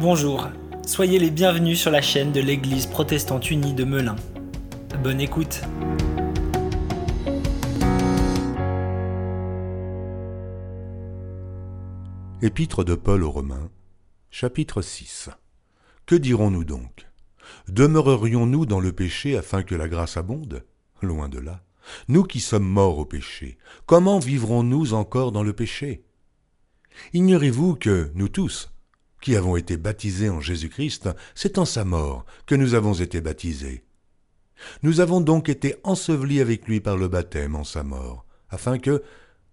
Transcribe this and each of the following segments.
Bonjour, soyez les bienvenus sur la chaîne de l'Église protestante unie de Melun. Bonne écoute. Épître de Paul aux Romains, chapitre 6 Que dirons-nous donc? Demeurerions-nous dans le péché afin que la grâce abonde? Loin de là. Nous qui sommes morts au péché, comment vivrons-nous encore dans le péché? Ignorez-vous que nous tous, qui avons été baptisés en Jésus-Christ, c'est en sa mort que nous avons été baptisés. Nous avons donc été ensevelis avec lui par le baptême en sa mort, afin que,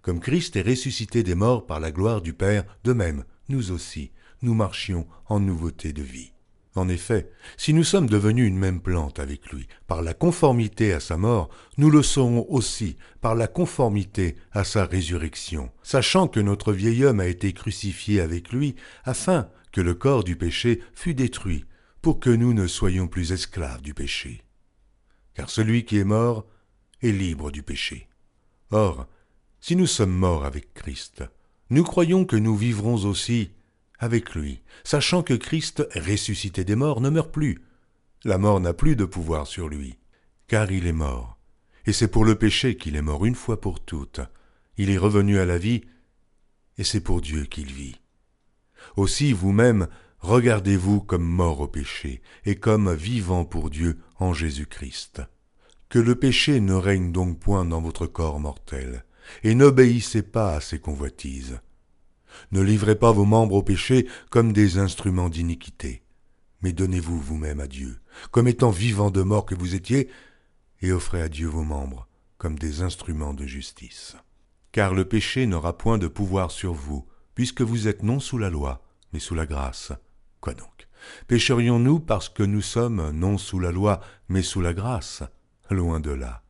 comme Christ est ressuscité des morts par la gloire du Père, de même, nous aussi, nous marchions en nouveauté de vie. En effet, si nous sommes devenus une même plante avec lui par la conformité à sa mort, nous le serons aussi par la conformité à sa résurrection, sachant que notre vieil homme a été crucifié avec lui, afin que le corps du péché fût détruit, pour que nous ne soyons plus esclaves du péché. Car celui qui est mort est libre du péché. Or, si nous sommes morts avec Christ, nous croyons que nous vivrons aussi avec lui, sachant que Christ, ressuscité des morts, ne meurt plus. La mort n'a plus de pouvoir sur lui, car il est mort. Et c'est pour le péché qu'il est mort une fois pour toutes. Il est revenu à la vie, et c'est pour Dieu qu'il vit. Aussi vous-même, regardez-vous comme mort au péché, et comme vivant pour Dieu en Jésus-Christ. Que le péché ne règne donc point dans votre corps mortel, et n'obéissez pas à ses convoitises. Ne livrez pas vos membres au péché comme des instruments d'iniquité, mais donnez-vous vous-même à Dieu, comme étant vivants de mort que vous étiez, et offrez à Dieu vos membres comme des instruments de justice. Car le péché n'aura point de pouvoir sur vous, puisque vous êtes non sous la loi, mais sous la grâce. Quoi donc? Pécherions-nous parce que nous sommes non sous la loi, mais sous la grâce? Loin de là.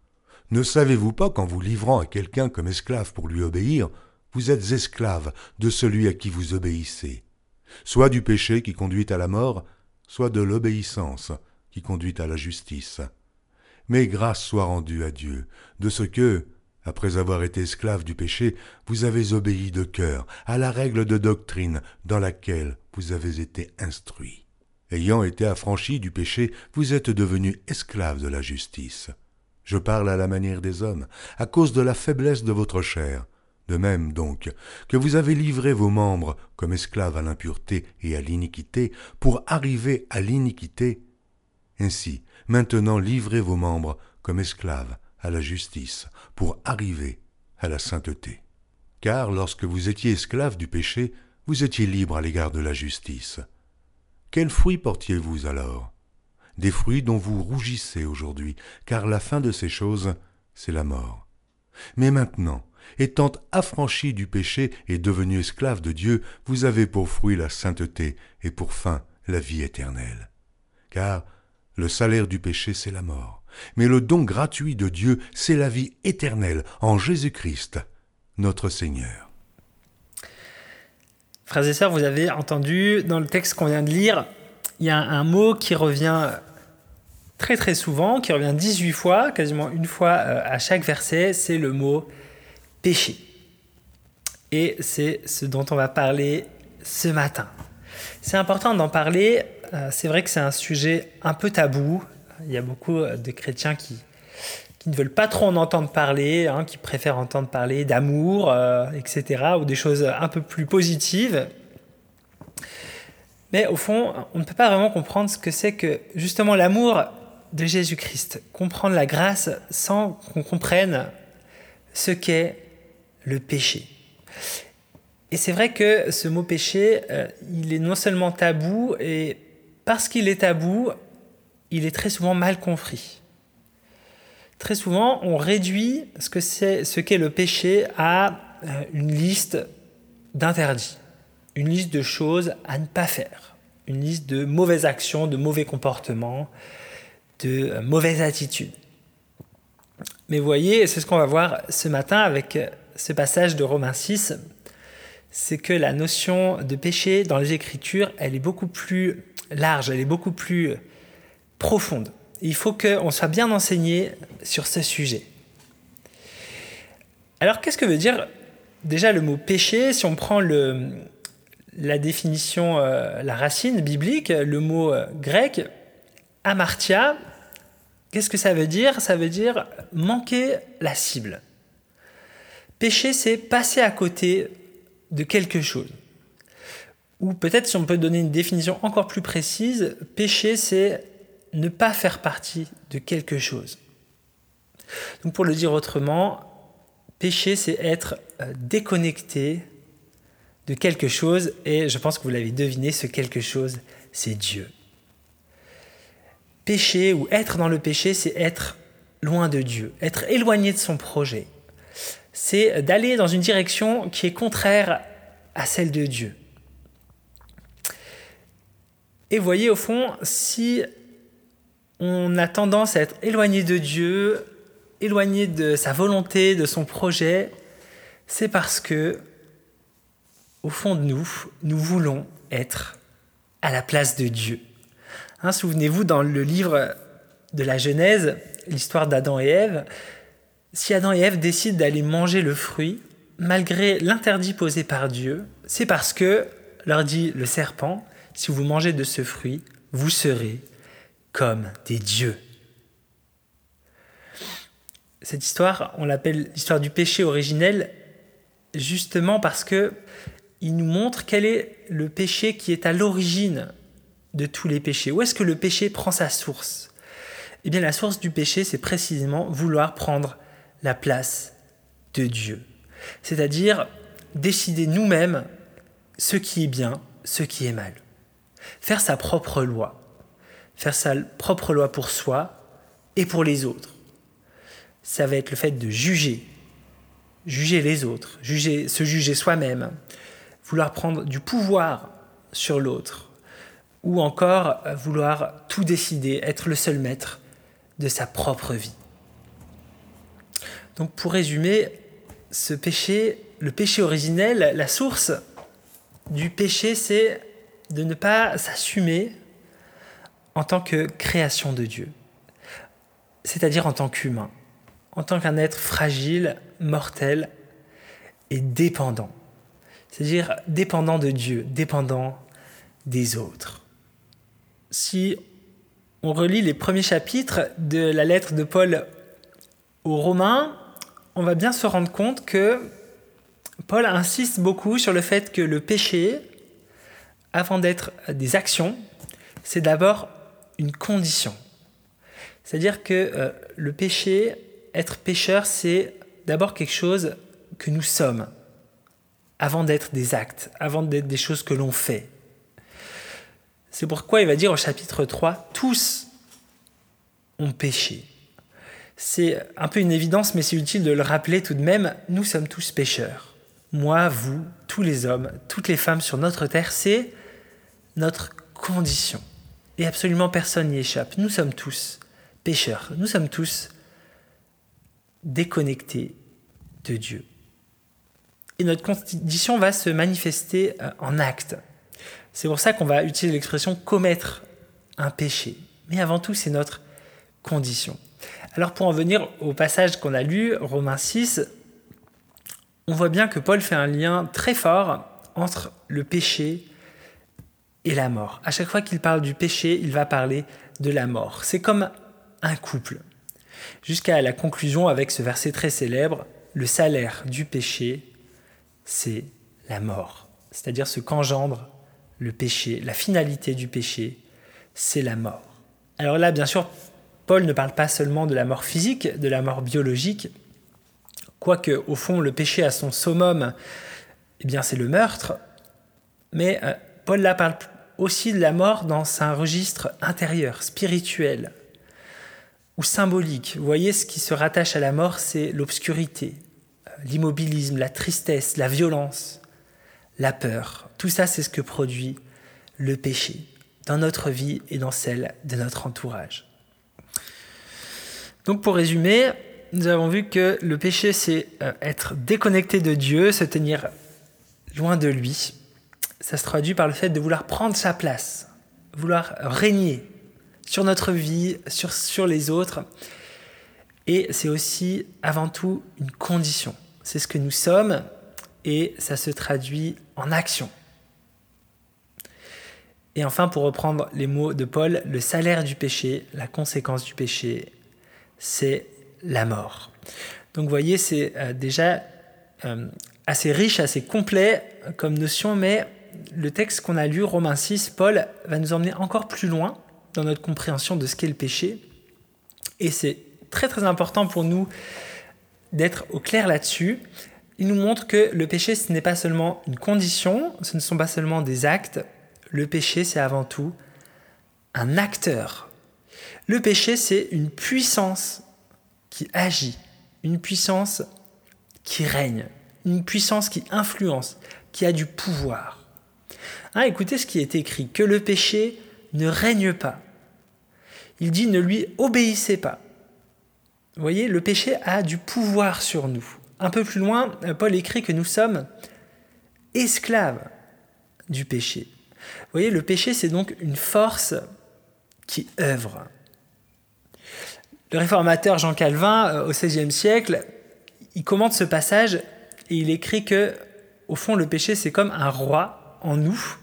Ne savez-vous pas qu'en vous livrant à quelqu'un comme esclave pour lui obéir, vous êtes esclave de celui à qui vous obéissez, soit du péché qui conduit à la mort, soit de l'obéissance qui conduit à la justice. Mais grâce soit rendue à Dieu de ce que, après avoir été esclave du péché, vous avez obéi de cœur à la règle de doctrine dans laquelle vous avez été instruit. Ayant été affranchi du péché, vous êtes devenu esclave de la justice. Je parle à la manière des hommes, à cause de la faiblesse de votre chair. De même donc que vous avez livré vos membres comme esclaves à l'impureté et à l'iniquité pour arriver à l'iniquité, ainsi maintenant livrez vos membres comme esclaves à la justice pour arriver à la sainteté. Car lorsque vous étiez esclaves du péché, vous étiez libre à l'égard de la justice. Quels fruits portiez-vous alors? Des fruits dont vous rougissez aujourd'hui, car la fin de ces choses, c'est la mort. Mais maintenant, étant affranchi du péché et devenu esclave de Dieu, vous avez pour fruit la sainteté et pour fin la vie éternelle. Car le salaire du péché, c'est la mort, mais le don gratuit de Dieu, c'est la vie éternelle en Jésus-Christ, notre Seigneur. Frères et sœurs, vous avez entendu dans le texte qu'on vient de lire, il y a un mot qui revient très très souvent, qui revient 18 fois, quasiment une fois euh, à chaque verset, c'est le mot péché. Et c'est ce dont on va parler ce matin. C'est important d'en parler, euh, c'est vrai que c'est un sujet un peu tabou, il y a beaucoup euh, de chrétiens qui, qui ne veulent pas trop en entendre parler, hein, qui préfèrent entendre parler d'amour, euh, etc., ou des choses un peu plus positives. Mais au fond, on ne peut pas vraiment comprendre ce que c'est que justement l'amour de Jésus-Christ, comprendre la grâce sans qu'on comprenne ce qu'est le péché. Et c'est vrai que ce mot péché, euh, il est non seulement tabou, et parce qu'il est tabou, il est très souvent mal compris. Très souvent, on réduit ce ce qu'est le péché à euh, une liste d'interdits, une liste de choses à ne pas faire, une liste de mauvaises actions, de mauvais comportements, de euh, mauvaises attitudes. Mais voyez, c'est ce qu'on va voir ce matin avec ce passage de Romains 6, c'est que la notion de péché dans les Écritures, elle est beaucoup plus large, elle est beaucoup plus profonde. Il faut qu'on soit bien enseigné sur ce sujet. Alors qu'est-ce que veut dire déjà le mot péché, si on prend la définition, euh, la racine biblique, le mot euh, grec, amartia, qu'est-ce que ça veut dire? Ça veut dire manquer la cible. Péché, c'est passer à côté de quelque chose. Ou peut-être si on peut donner une définition encore plus précise, péché, c'est ne pas faire partie de quelque chose. Donc pour le dire autrement, péché, c'est être euh, déconnecté de quelque chose, et je pense que vous l'avez deviné, ce quelque chose, c'est Dieu. Péché ou être dans le péché, c'est être loin de Dieu, être éloigné de son projet. C'est d'aller dans une direction qui est contraire à celle de Dieu. Et voyez, au fond, si on a tendance à être éloigné de Dieu, éloigné de sa volonté, de son projet, c'est parce que, au fond de nous, nous voulons être à la place de Dieu. Hein, souvenez-vous, dans le livre de la Genèse, l'histoire d'Adam et Ève, si Adam et Ève décident d'aller manger le fruit, malgré l'interdit posé par Dieu, c'est parce que, leur dit le serpent, si vous mangez de ce fruit, vous serez comme des dieux. Cette histoire, on l'appelle l'histoire du péché originel, justement parce que il nous montre quel est le péché qui est à l'origine de tous les péchés. Où est-ce que le péché prend sa source? Eh bien, la source du péché, c'est précisément vouloir prendre la place de Dieu. C'est-à-dire décider nous-mêmes ce qui est bien, ce qui est mal. Faire sa propre loi. Faire sa propre loi pour soi et pour les autres. Ça va être le fait de juger, juger les autres, juger, se juger soi-même, vouloir prendre du pouvoir sur l'autre, ou encore vouloir tout décider, être le seul maître de sa propre vie. Donc pour résumer, ce péché, le péché originel, la source du péché, c'est de ne pas s'assumer en tant que création de Dieu, c'est-à-dire en tant qu'humain, en tant qu'un être fragile, mortel et dépendant, c'est-à-dire dépendant de Dieu, dépendant des autres. Si on relit les premiers chapitres de la lettre de Paul aux Romains, on va bien se rendre compte que Paul insiste beaucoup sur le fait que le péché, avant d'être des actions, c'est d'abord une condition. C'est-à-dire que euh, le péché, être pécheur, c'est d'abord quelque chose que nous sommes, avant d'être des actes, avant d'être des choses que l'on fait. C'est pourquoi il va dire au chapitre 3, tous ont péché. C'est un peu une évidence, mais c'est utile de le rappeler tout de même, nous sommes tous pécheurs. Moi, vous, tous les hommes, toutes les femmes sur notre terre, c'est notre condition. Et absolument personne n'y échappe. Nous sommes tous pécheurs. Nous sommes tous déconnectés de Dieu. Et notre condition va se manifester euh, en acte. C'est pour ça qu'on va utiliser l'expression commettre un péché. Mais avant tout, c'est notre condition. Alors pour en venir au passage qu'on a lu, Romains 6, on voit bien que Paul fait un lien très fort entre le péché et la mort. À chaque fois qu'il parle du péché, il va parler de la mort. C'est comme un couple. Jusqu'à la conclusion avec ce verset très célèbre, le salaire du péché, c'est la mort. C'est-à-dire ce qu'engendre le péché, la finalité du péché, c'est la mort. Alors là, bien sûr, Paul ne parle pas seulement de la mort physique, de la mort biologique, quoique au fond le péché à son summum, eh bien c'est le meurtre, mais euh, Paul là parle aussi de la mort dans un registre intérieur, spirituel ou symbolique. Vous voyez, ce qui se rattache à la mort, c'est l'obscurité, euh, l'immobilisme, la tristesse, la violence, la peur. Tout ça, c'est ce que produit le péché dans notre vie et dans celle de notre entourage. Donc pour résumer, nous avons vu que le péché, c'est euh, être déconnecté de Dieu, se tenir loin de lui. Ça se traduit par le fait de vouloir prendre sa place, vouloir régner sur notre vie, sur, sur les autres. Et c'est aussi avant tout une condition. C'est ce que nous sommes et ça se traduit en action. Et enfin, pour reprendre les mots de Paul, le salaire du péché, la conséquence du péché, c'est la mort. Donc vous voyez, c'est euh, déjà euh, assez riche, assez complet comme notion, mais le texte qu'on a lu, Romains 6, Paul va nous emmener encore plus loin dans notre compréhension de ce qu'est le péché. Et c'est très très important pour nous d'être au clair là-dessus. Il nous montre que le péché, ce n'est pas seulement une condition, ce ne sont pas seulement des actes. Le péché, c'est avant tout un acteur. Le péché, c'est une puissance qui agit, une puissance qui règne, une puissance qui influence, qui a du pouvoir. Hein, écoutez ce qui est écrit, que le péché ne règne pas. Il dit ne lui obéissez pas. Vous voyez, le péché a du pouvoir sur nous. Un peu plus loin, Paul écrit que nous sommes esclaves du péché. Vous voyez, le péché, c'est donc une force qui œuvre. Le réformateur Jean Calvin, euh, au XVIe siècle, il commente ce passage et il écrit que, au fond, le péché, c'est comme un roi en nous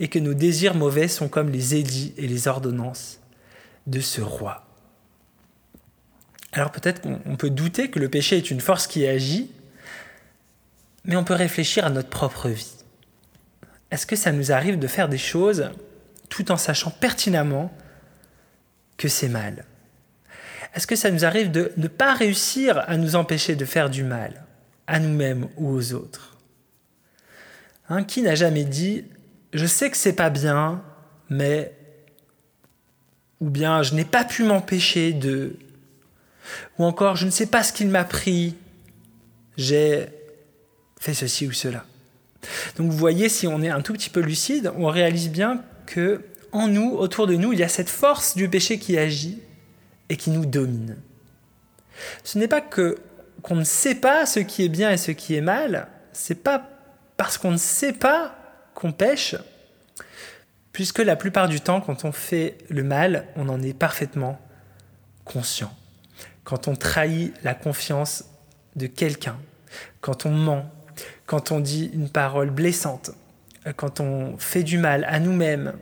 et que nos désirs mauvais sont comme les édits et les ordonnances de ce roi. Alors peut-être qu'on peut douter que le péché est une force qui agit, mais on peut réfléchir à notre propre vie. Est-ce que ça nous arrive de faire des choses tout en sachant pertinemment que c'est mal? Est-ce que ça nous arrive de ne pas réussir à nous empêcher de faire du mal à nous-mêmes ou aux autres? Hein, Qui n'a jamais dit je sais que c'est pas bien, mais ou bien je n'ai pas pu m'empêcher de ou encore je ne sais pas ce qu'il m'a pris, j'ai fait ceci ou cela. Donc vous voyez, si on est un tout petit peu lucide, on réalise bien que en nous, autour de nous, il y a cette force du péché qui agit et qui nous domine. Ce n'est pas que qu'on ne sait pas ce qui est bien et ce qui est mal, c'est pas parce qu'on ne sait pas qu'on pêche, puisque la plupart du temps, quand on fait le mal, on en est parfaitement conscient. Quand on trahit la confiance de quelqu'un, quand on ment, quand on dit une parole blessante, quand on fait du mal à nous-mêmes,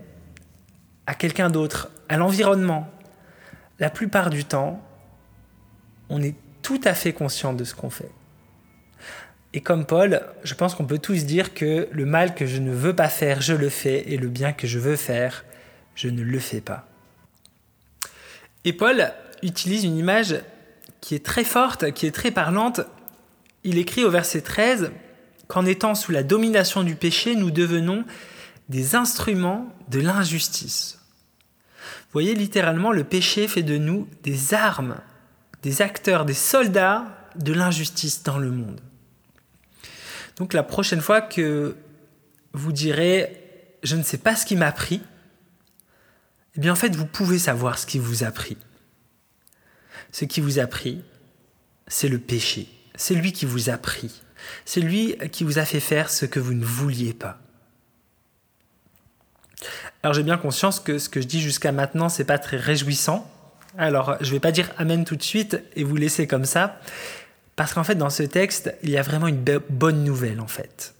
à quelqu'un d'autre, à l'environnement, la plupart du temps, on est tout à fait conscient de ce qu'on fait. Et comme Paul, je pense qu'on peut tous dire que le mal que je ne veux pas faire, je le fais, et le bien que je veux faire, je ne le fais pas. Et Paul utilise une image qui est très forte, qui est très parlante. Il écrit au verset 13 qu'en étant sous la domination du péché, nous devenons des instruments de l'injustice. Voyez, littéralement, le péché fait de nous des armes, des acteurs, des soldats de l'injustice dans le monde. Donc la prochaine fois que vous direz je ne sais pas ce qui m'a pris, eh bien en fait vous pouvez savoir ce qui vous a pris. Ce qui vous a pris, c'est le péché. C'est lui qui vous a pris. C'est lui qui vous a fait faire ce que vous ne vouliez pas. Alors j'ai bien conscience que ce que je dis jusqu'à maintenant, c'est pas très réjouissant. Alors je vais pas dire amen tout de suite et vous laisser comme ça. Parce qu'en fait, dans ce texte, il y a vraiment une bonne nouvelle, en fait.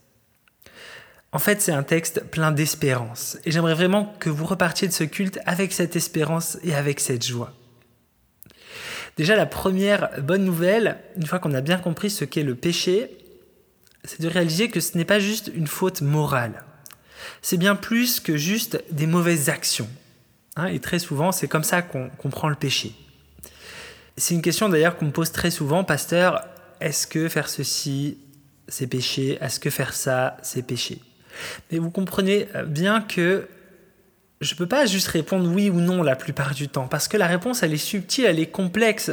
En fait, c'est un texte plein d'espérance. Et j'aimerais vraiment que vous repartiez de ce culte avec cette espérance et avec cette joie. Déjà, la première bonne nouvelle, une fois qu'on a bien compris ce qu'est le péché, c'est de réaliser que ce n'est pas juste une faute morale. C'est bien plus que juste des mauvaises actions. Hein, et très souvent, c'est comme ça qu'on comprend le péché. C'est une question d'ailleurs qu'on me pose très souvent, pasteur, est-ce que faire ceci, c'est péché? Est-ce que faire ça, c'est péché? Mais vous comprenez bien que je ne peux pas juste répondre oui ou non la plupart du temps, parce que la réponse, elle est subtile, elle est complexe,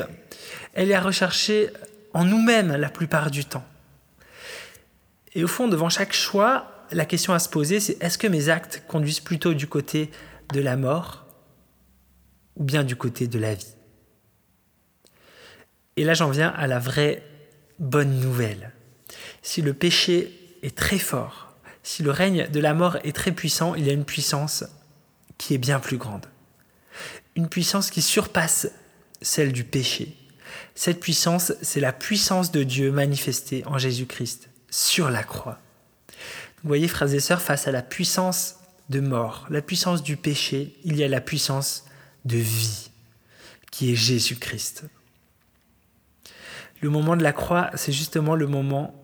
elle est à rechercher en nous-mêmes la plupart du temps. Et au fond, devant chaque choix, la question à se poser, c'est est-ce que mes actes conduisent plutôt du côté de la mort ou bien du côté de la vie? Et là, j'en viens à la vraie bonne nouvelle. Si le péché est très fort, si le règne de la mort est très puissant, il y a une puissance qui est bien plus grande. Une puissance qui surpasse celle du péché. Cette puissance, c'est la puissance de Dieu manifestée en Jésus-Christ. sur la croix. Vous voyez, frères et sœurs, face à la puissance de mort, la puissance du péché, il y a la puissance de vie, qui est Jésus-Christ. Le moment de la croix, c'est justement le moment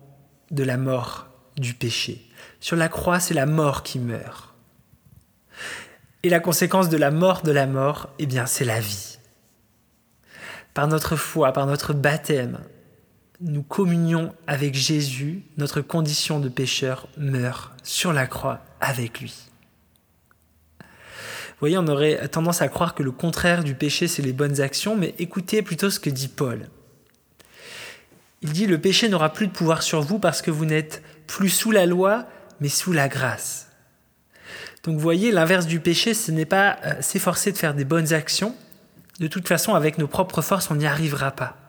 de la mort du péché. Sur la croix, c'est la mort qui meurt. Et la conséquence de la mort de la mort, eh bien, c'est la vie. Par notre foi, par notre baptême, nous communions avec Jésus, notre condition de pécheur meurt sur la croix avec lui. Vous voyez, on aurait tendance à croire que le contraire du péché, c'est les bonnes actions, mais écoutez plutôt ce que dit Paul. Il dit, le péché n'aura plus de pouvoir sur vous parce que vous n'êtes plus sous la loi, mais sous la grâce. Donc vous voyez, l'inverse du péché, ce n'est pas euh, s'efforcer de faire des bonnes actions. De toute façon, avec nos propres forces, on n'y arrivera pas.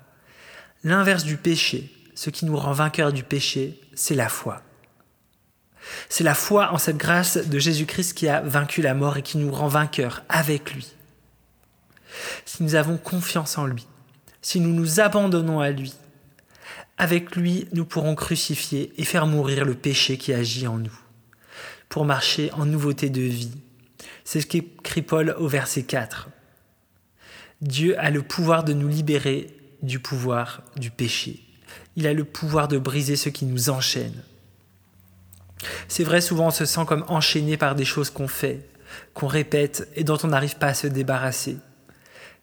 L'inverse du péché, ce qui nous rend vainqueurs du péché, c'est la foi. C'est la foi en cette grâce de Jésus-Christ qui a vaincu la mort et qui nous rend vainqueurs avec lui. Si nous avons confiance en lui, si nous nous abandonnons à lui, avec lui nous pourrons crucifier et faire mourir le péché qui agit en nous, pour marcher en nouveauté de vie. C'est ce qu'écrit Paul au verset 4. Dieu a le pouvoir de nous libérer du pouvoir du péché. Il a le pouvoir de briser ce qui nous enchaîne. C'est vrai, souvent on se sent comme enchaîné par des choses qu'on fait, qu'on répète et dont on n'arrive pas à se débarrasser.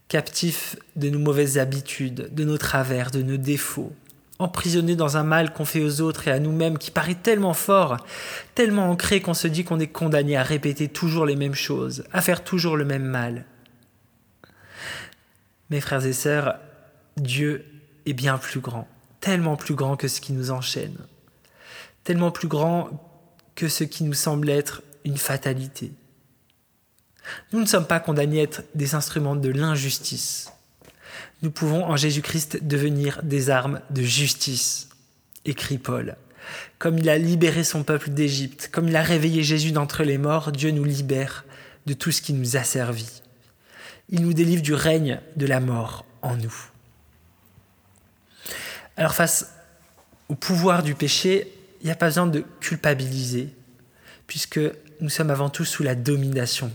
Captif de nos mauvaises habitudes, de nos travers, de nos défauts. Emprisonné dans un mal qu'on fait aux autres et à nous-mêmes qui paraît tellement fort, tellement ancré qu'on se dit qu'on est condamné à répéter toujours les mêmes choses, à faire toujours le même mal. Mes frères et sœurs, Dieu est bien plus grand, tellement plus grand que ce qui nous enchaîne, tellement plus grand que ce qui nous semble être une fatalité. Nous ne sommes pas condamnés à être des instruments de l'injustice. Nous pouvons en Jésus-Christ devenir des armes de justice, écrit Paul. Comme il a libéré son peuple d'Égypte, comme il a réveillé Jésus d'entre les morts, Dieu nous libère de tout ce qui nous a servi. Il nous délivre du règne de la mort en nous. Alors face au pouvoir du péché, il n'y a pas besoin de culpabiliser, puisque nous sommes avant tout sous la domination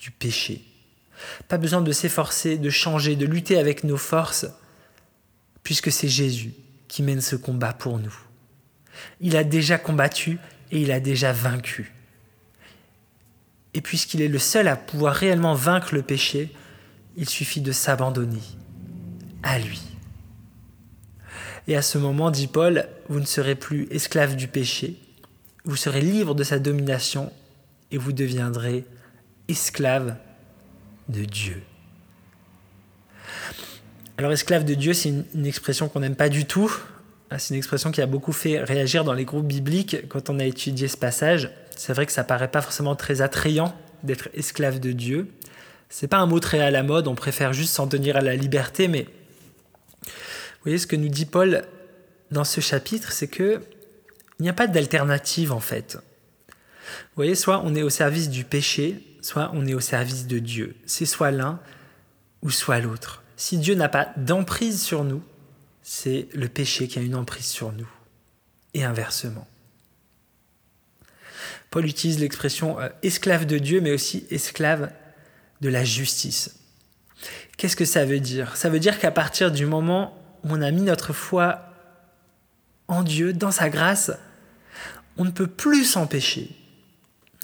du péché. Pas besoin de s'efforcer, de changer, de lutter avec nos forces, puisque c'est Jésus qui mène ce combat pour nous. Il a déjà combattu et il a déjà vaincu. Et puisqu'il est le seul à pouvoir réellement vaincre le péché, il suffit de s'abandonner à lui. Et à ce moment, dit Paul, vous ne serez plus esclave du péché, vous serez libre de sa domination et vous deviendrez esclave de Dieu. Alors esclave de Dieu, c'est une, expression qu'on n'aime pas du tout. C'est une expression qui a beaucoup fait réagir dans les groupes bibliques quand on a étudié ce passage. C'est vrai que ça paraît pas forcément très attrayant d'être esclave de Dieu. C'est pas un mot très à la mode, on préfère juste s'en tenir à la liberté, mais vous voyez, ce que nous dit Paul dans ce chapitre, c'est que il n'y a pas d'alternative en fait. Vous voyez, soit on est au service du péché, soit on est au service de Dieu. C'est soit l'un ou soit l'autre. Si Dieu n'a pas d'emprise sur nous, c'est le péché qui a une emprise sur nous. Et inversement. Paul utilise l'expression euh, esclave de Dieu, mais aussi esclave de la justice. Qu'est-ce que ça veut dire? Ça veut dire qu'à partir du moment on a mis notre foi en Dieu, dans sa grâce, on ne peut plus s'empêcher,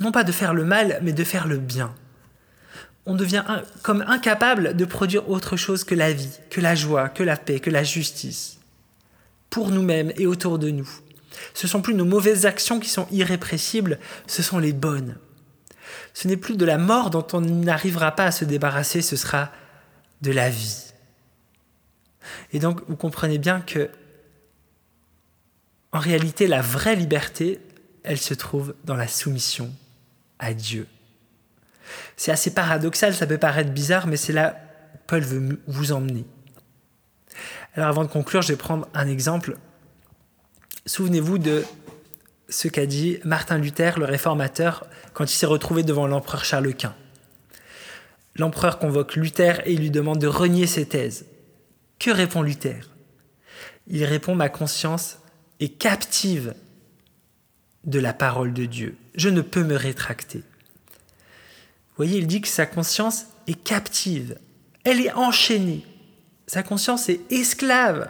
non pas de faire le mal, mais de faire le bien. On devient comme incapable de produire autre chose que la vie, que la joie, que la paix, que la justice, pour nous-mêmes et autour de nous. Ce sont plus nos mauvaises actions qui sont irrépressibles, ce sont les bonnes. Ce n'est plus de la mort dont on n'arrivera pas à se débarrasser, ce sera de la vie. Et donc, vous comprenez bien que, en réalité, la vraie liberté, elle se trouve dans la soumission à Dieu. C'est assez paradoxal, ça peut paraître bizarre, mais c'est là Paul veut vous emmener. Alors avant de conclure, je vais prendre un exemple. Souvenez-vous de ce qu'a dit Martin Luther, le réformateur, quand il s'est retrouvé devant l'empereur Charles Quint. L'empereur convoque Luther et lui demande de renier ses thèses. Que répond Luther? Il répond Ma conscience est captive de la parole de Dieu. Je ne peux me rétracter. Vous voyez, il dit que sa conscience est captive. Elle est enchaînée. Sa conscience est esclave.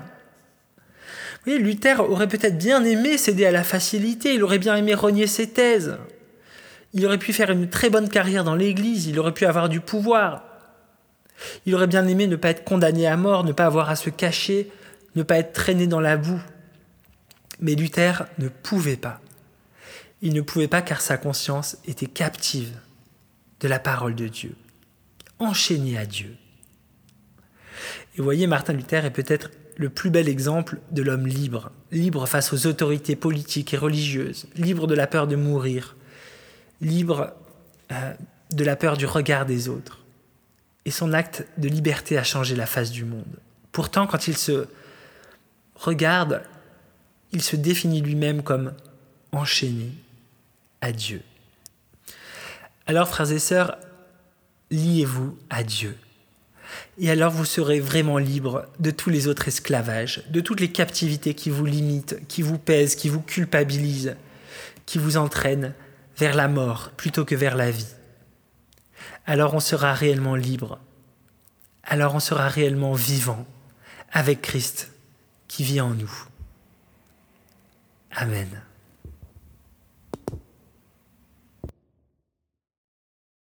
Vous voyez, Luther aurait peut-être bien aimé céder à la facilité, il aurait bien aimé renier ses thèses. Il aurait pu faire une très bonne carrière dans l'Église, il aurait pu avoir du pouvoir. Il aurait bien aimé ne pas être condamné à mort, ne pas avoir à se cacher, ne pas être traîné dans la boue. Mais Luther ne pouvait pas. Il ne pouvait pas car sa conscience était captive de la parole de Dieu, enchaîné à Dieu. Et vous voyez, Martin Luther est peut-être le plus bel exemple de l'homme libre, libre face aux autorités politiques et religieuses, libre de la peur de mourir, libre euh, de la peur du regard des autres. Et son acte de liberté a changé la face du monde. Pourtant, quand il se regarde, il se définit lui-même comme enchaîné à Dieu. Alors, frères et sœurs, liez-vous à Dieu. Et alors vous serez vraiment libre de tous les autres esclavages, de toutes les captivités qui vous limitent, qui vous pèsent, qui vous culpabilisent, qui vous entraînent vers la mort plutôt que vers la vie. Alors on sera réellement libre. Alors on sera réellement vivant avec Christ qui vit en nous. Amen.